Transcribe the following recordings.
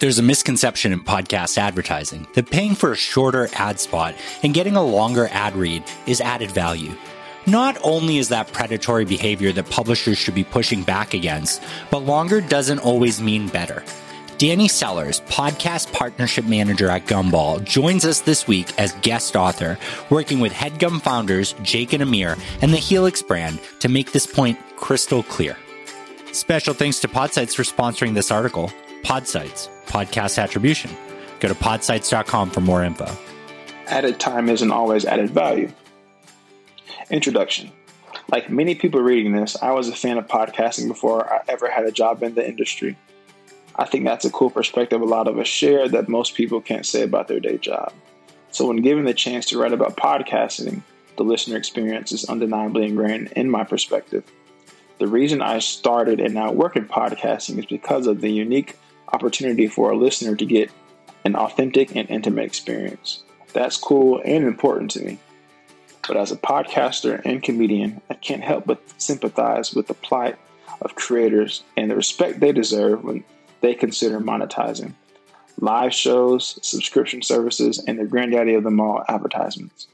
There's a misconception in podcast advertising that paying for a shorter ad spot and getting a longer ad read is added value. Not only is that predatory behavior that publishers should be pushing back against, but longer doesn't always mean better. Danny Sellers, podcast partnership manager at Gumball, joins us this week as guest author, working with HeadGum founders Jake and Amir and the Helix brand to make this point crystal clear. Special thanks to Podsights for sponsoring this article. Podsights, podcast attribution. Go to podsights.com for more info. Added time isn't always added value. Introduction. Like many people reading this, I was a fan of podcasting before I ever had a job in the industry. I think that's a cool perspective a lot of us share that most people can't say about their day job. So, when given the chance to write about podcasting, the listener experience is undeniably ingrained in my perspective. The reason I started and now work in podcasting is because of the unique opportunity for a listener to get an authentic and intimate experience. That's cool and important to me. But as a podcaster and comedian, I can't help but sympathize with the plight of creators and the respect they deserve when they consider monetizing. Live shows, subscription services, and the granddaddy of them all, advertisements.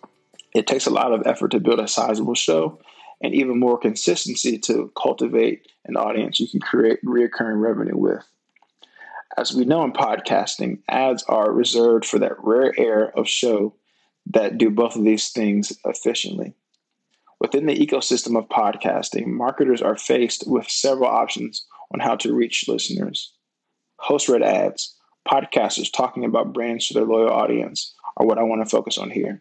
It takes a lot of effort to build a sizable show and even more consistency to cultivate an audience you can create recurring revenue with. As we know in podcasting, ads are reserved for that rare air of show that do both of these things efficiently. Within the ecosystem of podcasting, marketers are faced with several options on how to reach listeners. Host read ads, podcasters talking about brands to their loyal audience are what I want to focus on here.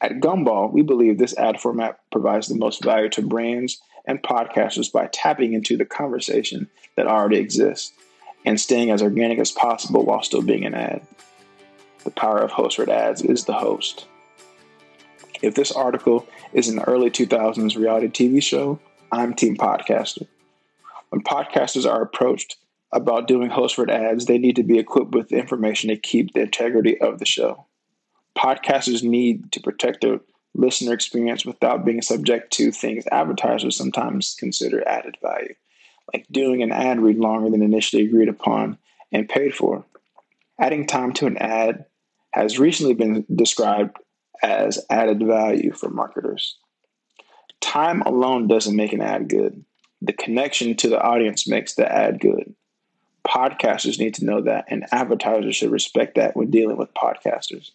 At Gumball, we believe this ad format provides the most value to brands and podcasters by tapping into the conversation that already exists and staying as organic as possible while still being an ad. The power of host read ads is the host. If this article is an early 2000s reality TV show, I'm Team Podcaster. When podcasters are approached about doing host read ads, they need to be equipped with information to keep the integrity of the show. Podcasters need to protect their listener experience without being subject to things advertisers sometimes consider added value like doing an ad read longer than initially agreed upon and paid for. Adding time to an ad has recently been described as added value for marketers. Time alone doesn't make an ad good. The connection to the audience makes the ad good. Podcasters need to know that, and advertisers should respect that when dealing with podcasters.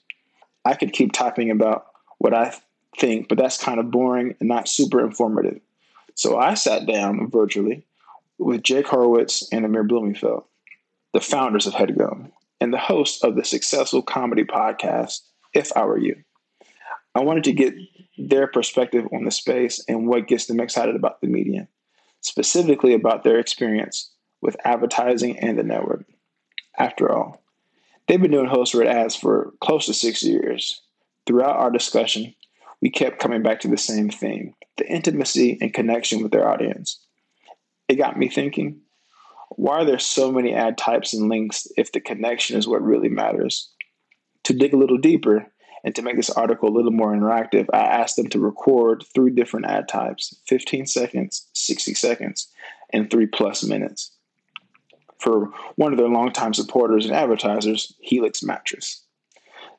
I could keep talking about what I think, but that's kind of boring and not super informative. So I sat down virtually with Jake Horowitz and Amir Blumenfeld, the founders of HeadGum and the host of the successful comedy podcast, If I Were You. I wanted to get their perspective on the space and what gets them excited about the medium, specifically about their experience with advertising and the network. After all, they've been doing host read ads for close to six years. Throughout our discussion, we kept coming back to the same theme the intimacy and connection with their audience it got me thinking why are there so many ad types and links if the connection is what really matters? To dig a little deeper and to make this article a little more interactive, I asked them to record three different ad types 15 seconds, 60 seconds, and three plus minutes. For one of their longtime supporters and advertisers, Helix Mattress.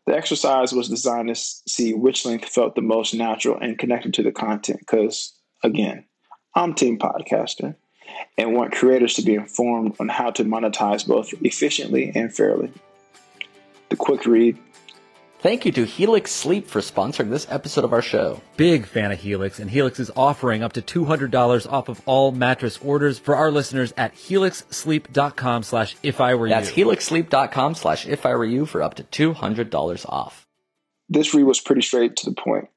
The exercise was designed to see which length felt the most natural and connected to the content because, again, I'm Team Podcaster and want creators to be informed on how to monetize both efficiently and fairly. The quick read. Thank you to Helix Sleep for sponsoring this episode of our show. Big fan of Helix, and Helix is offering up to $200 off of all mattress orders for our listeners at helixsleep.com slash if I were you. That's helixsleep.com slash if I were you for up to $200 off. This read was pretty straight to the point,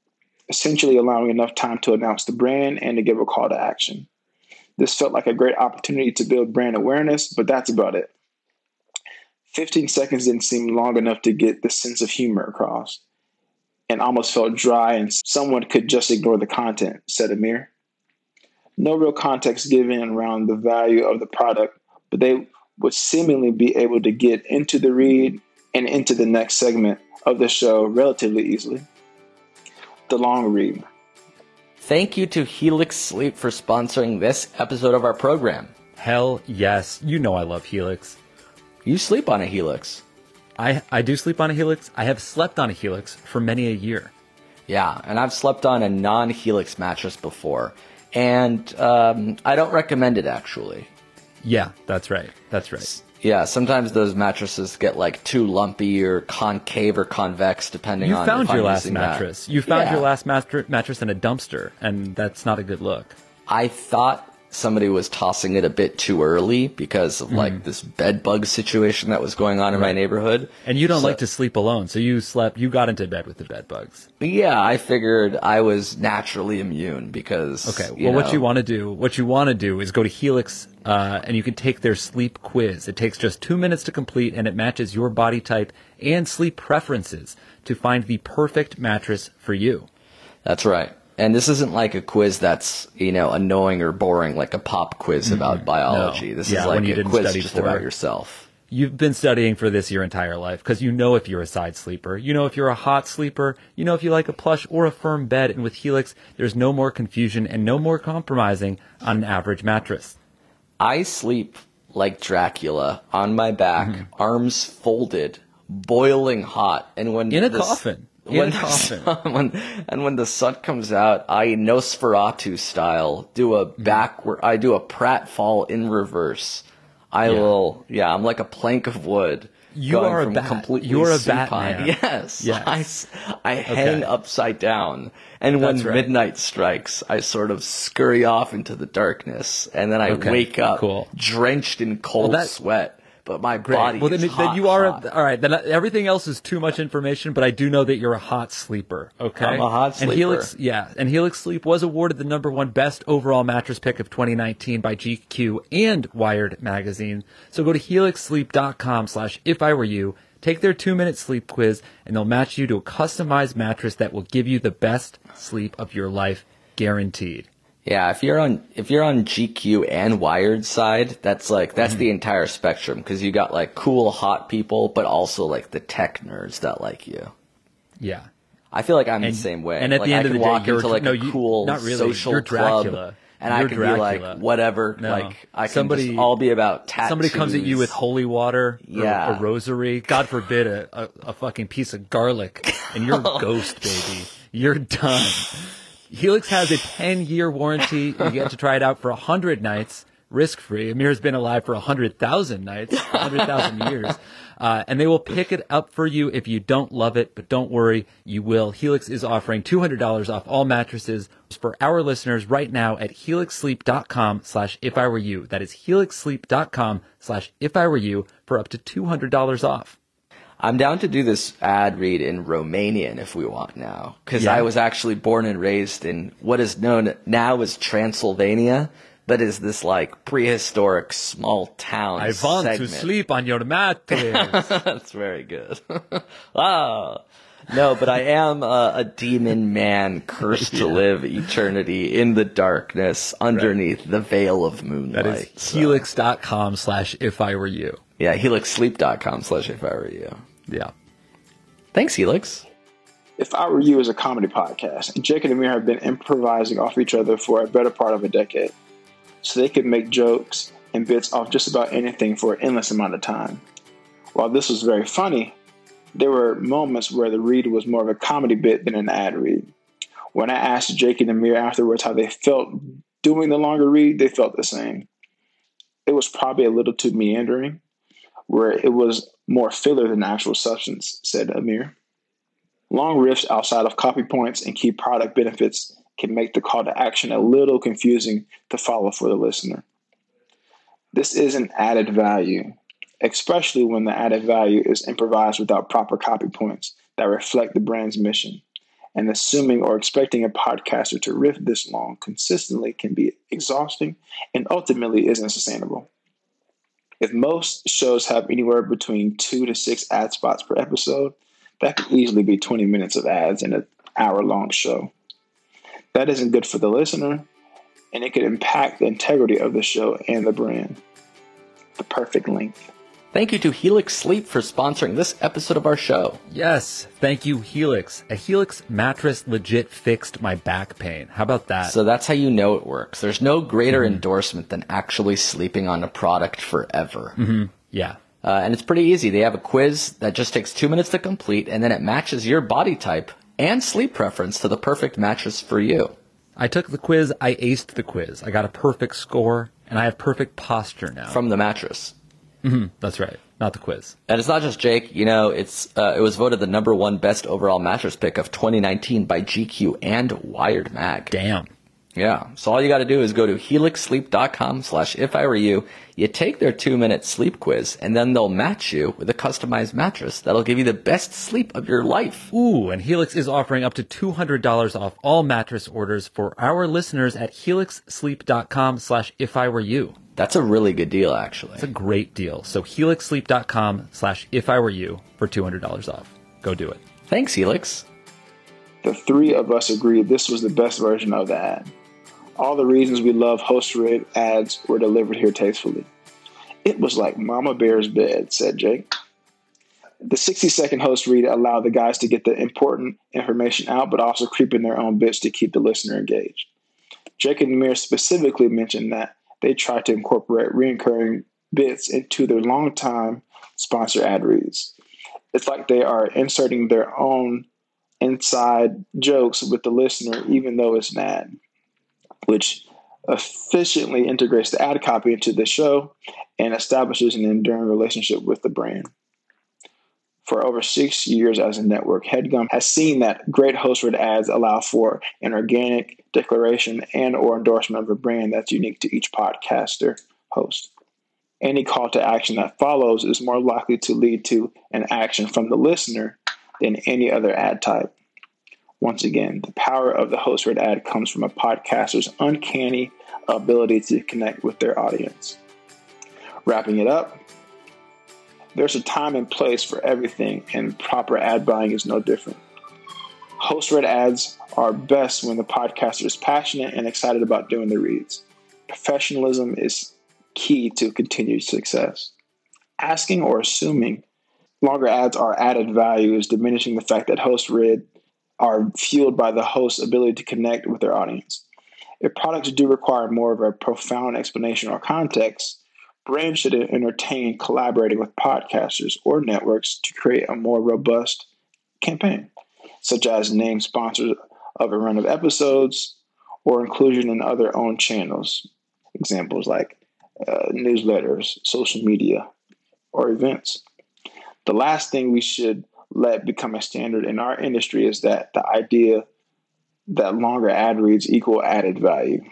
essentially allowing enough time to announce the brand and to give a call to action. This felt like a great opportunity to build brand awareness, but that's about it. 15 seconds didn't seem long enough to get the sense of humor across and almost felt dry and someone could just ignore the content, said Amir. No real context given around the value of the product, but they would seemingly be able to get into the read and into the next segment of the show relatively easily. The long read. Thank you to Helix Sleep for sponsoring this episode of our program. Hell yes, you know I love Helix. You sleep on a Helix. I I do sleep on a Helix. I have slept on a Helix for many a year. Yeah, and I've slept on a non-Helix mattress before, and um, I don't recommend it actually. Yeah, that's right. That's right. Yeah, sometimes those mattresses get like too lumpy or concave or convex, depending You on. found if I'm your last using that. mattress. You found Yeah. your last mattress in a dumpster, and that's not a good look. I thought somebody was tossing it a bit too early because of Mm-hmm. like this bed bug situation that was going on in my neighborhood. And you don't So- like to sleep alone, so you slept. You got into bed with the bed bugs. Yeah, I figured I was naturally immune because. Okay. Well, you what you want to do, what you want to do, is go to Helix, uh, and you can take their sleep quiz. It takes just two minutes to complete, and it matches your body type and sleep preferences to find the perfect mattress for you. That's right. And this isn't like a quiz that's, you know, annoying or boring like a pop quiz about biology. No. This Yeah, is like a quiz just about it. yourself. You've been studying for this your entire life because you know if you're a side sleeper. You know if you're a hot sleeper. You know if you like a plush or a firm bed. And with Helix, there's no more confusion and no more compromising on an average mattress. I sleep like Dracula on my back, Mm-hmm. arms folded, boiling hot, and when In a the s- coffin. When the when- and when the sun comes out, I Nosferatu style do a Mm-hmm. backward. I do a pratfall in reverse. I Yeah. will, yeah, I'm like a plank of wood. You going are a from bat. completely You're a supine- Batman. Yes, Yes. I, I hang Okay. upside down, and when That's right. midnight strikes, I sort of scurry off into the darkness, and then I Okay, wake up cool. drenched in cold Well, that- slet, but my Great. body well, is then, hot, then you are. A, all right. Then everything else is too much information, but I do know that you're a hot sleeper. Okay, I'm a hot sleeper. And. Helix, yeah, and Helix Sleep was awarded the number one best overall mattress pick of 2019 by GQ and Wired magazine. So go to helixsleep.com/slash if I were you. Take their two minute sleep quiz, and they'll match you to a customized mattress that will give you the best sleep of your life, guaranteed. Yeah, if you're on if you're on GQ and Wired side, that's like that's Mm-hmm. the entire spectrum because you got like cool hot people, but also like the tech nerds that like you. Yeah. I feel like I'm And- the same way. and at like, the end I of can the day, walk you're- into like no, a you- cool not really. social You're club, Dracula. and You're can be Dracula. like whatever. No. Like I can Somebody- just all be about tattoos. Somebody comes at you with holy water, or Yeah. a rosary, God forbid, a, a, a fucking piece of garlic, and you're a ghost, baby. You're done. Helix has a 10 year warranty. You get to try it out for 100 nights, risk free. Amir's been alive for 100,000 nights, 100,000 years. Uh, and they will pick it up for you if you don't love it, but don't worry, you will. Helix is offering $200 off all mattresses for our listeners right now at helixsleep.com slash if I were you. That is helixsleep.com slash if I were you for up to $200 off. I'm down to do this ad read in Romanian if we want now, because Yeah. I was actually born and raised in what is known now as Transylvania, but is this like prehistoric small town. I want to sleep on your mattress. That's very good. wow. Ah. No, but I am a, a demon man cursed to live eternity in the darkness underneath the veil of moonlight. That is So- helix.com slash if I were you. Yeah, helixsleep.com slash if I were you. Yeah. Thanks, Helix. If I Were You is a comedy podcast, and Jake and Amir have been improvising off each other for a better part of a decade. So they could make jokes and bits off just about anything for an endless amount of time. While this was very funny, there were moments where the read was more of a comedy bit than an ad read. When I asked Jake and Amir afterwards how they felt doing the longer read, they felt the same. It was probably a little too meandering, where it was more filler than actual substance, said Amir. Long riffs outside of copy points and key product benefits can make the call to action a little confusing to follow for the listener. This isn't added value, especially when the added value is improvised without proper copy points that reflect the brand's mission. And assuming or expecting a podcaster to riff this long consistently can be exhausting and ultimately isn't sustainable. If most shows have anywhere between two to six ad spots per episode, that could easily be 20 minutes of ads in an hour long show. That isn't good for the listener, and it could impact the integrity of the show and the brand. The perfect length. Thank you to Helix Sleep for sponsoring this episode of our show. Yes. Thank you, Helix. A Helix mattress legit fixed my back pain. How about that? So that's how you know it works. There's no greater Mm-hmm. endorsement than actually sleeping on a product forever. yeah. Uh, and it's pretty easy. They have a quiz that just takes two minutes to complete, and then it matches your body type and sleep preference to the perfect mattress for you. I took the quiz, I aced the quiz. I got a perfect score, and I have perfect posture now. From the mattress. Mm-hmm, that's right, not the quiz. And it's not just Jake. You know, it's uh, it was voted the number one best overall mattress pick of 2019 by GQ and Wired Mag. Damn. Yeah. So all you got to do is go to helixsleep.com slash if I were you. You take their two minute sleep quiz and then they'll match you with a customized mattress that'll give you the best sleep of your life. Ooh, and Helix is offering up to $200 off all mattress orders for our listeners at helixsleep.com slash if I were you. That's a really good deal, actually. It's a great deal. So helixsleep.com slash if I were you for $200 off. Go do it. Thanks, Helix. The three of us agreed this was the best version of the ad. All the reasons we love host read ads were delivered here tastefully. It was like Mama Bear's bed, said Jake. The 60 second host read allowed the guys to get the important information out, but also creep in their own bits to keep the listener engaged. Jake and Amir specifically mentioned that they try to incorporate reoccurring bits into their long-time sponsor ad reads. It's like they are inserting their own inside jokes with the listener, even though it's an ad, which efficiently integrates the ad copy into the show and establishes an enduring relationship with the brand. For over six years as a network, HeadGum has seen that great host-read ads allow for an organic declaration and or endorsement of a brand that's unique to each podcaster host. Any call to action that follows is more likely to lead to an action from the listener than any other ad type. Once again, the power of the host-read ad comes from a podcaster's uncanny ability to connect with their audience. Wrapping it up, there's a time and place for everything, and proper ad buying is no different. Host read ads are best when the podcaster is passionate and excited about doing the reads. Professionalism is key to continued success. Asking or assuming longer ads are added value is diminishing the fact that host read are fueled by the host's ability to connect with their audience. If products do require more of a profound explanation or context, brands should entertain collaborating with podcasters or networks to create a more robust campaign, such as name sponsors of a run of episodes or inclusion in other own channels. Examples like uh, newsletters, social media, or events. The last thing we should let become a standard in our industry is that the idea that longer ad reads equal added value.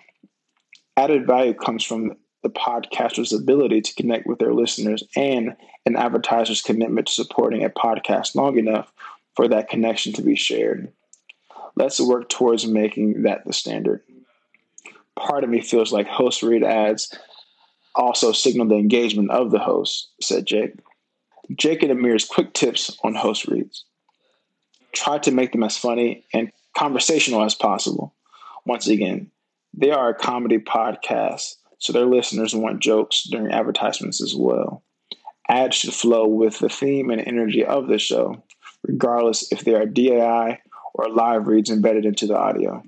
Added value comes from the podcaster's ability to connect with their listeners and an advertiser's commitment to supporting a podcast long enough for that connection to be shared. Let's work towards making that the standard. Part of me feels like host read ads also signal the engagement of the host, said Jake. Jake and Amir's quick tips on host reads. Try to make them as funny and conversational as possible. Once again, they are a comedy podcast so their listeners want jokes during advertisements as well. Ads should flow with the theme and energy of the show, regardless if they are DAI or live reads embedded into the audio.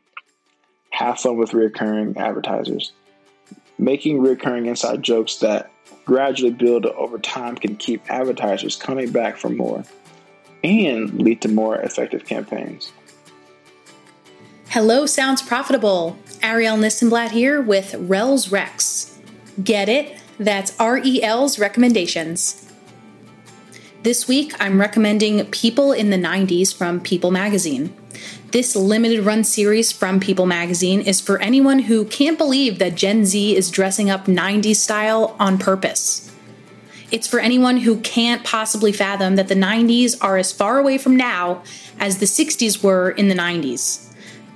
Have fun with recurring advertisers. Making recurring inside jokes that gradually build over time can keep advertisers coming back for more and lead to more effective campaigns. Hello, sounds profitable. Ariel Nissenblatt here with Rel's Rex. Get it? That's R E L's recommendations. This week, I'm recommending People in the 90s from People Magazine. This limited run series from People Magazine is for anyone who can't believe that Gen Z is dressing up 90s style on purpose. It's for anyone who can't possibly fathom that the 90s are as far away from now as the 60s were in the 90s.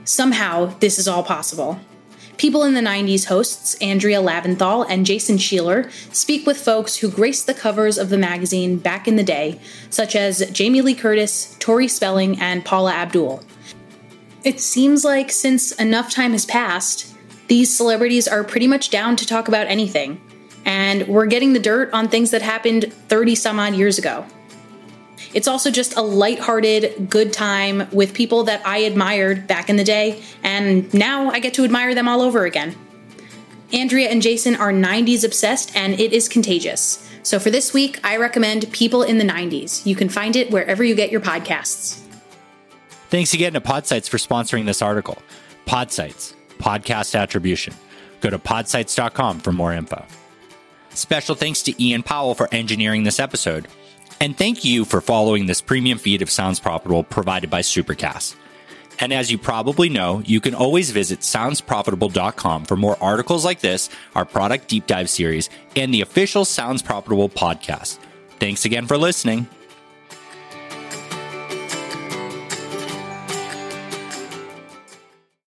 Somehow, this is all possible. People in the 90s hosts Andrea Lavinthal and Jason Sheeler speak with folks who graced the covers of the magazine back in the day, such as Jamie Lee Curtis, Tori Spelling, and Paula Abdul. It seems like since enough time has passed, these celebrities are pretty much down to talk about anything, and we're getting the dirt on things that happened 30 some odd years ago. It's also just a lighthearted, good time with people that I admired back in the day, and now I get to admire them all over again. Andrea and Jason are 90s obsessed and it is contagious. So for this week, I recommend People in the 90s. You can find it wherever you get your podcasts. Thanks again to Podsights for sponsoring this article. Podsights, podcast attribution. Go to podsights.com for more info. Special thanks to Ian Powell for engineering this episode. And thank you for following this premium feed of Sounds Profitable provided by Supercast. And as you probably know, you can always visit soundsprofitable.com for more articles like this, our product deep dive series, and the official Sounds Profitable podcast. Thanks again for listening.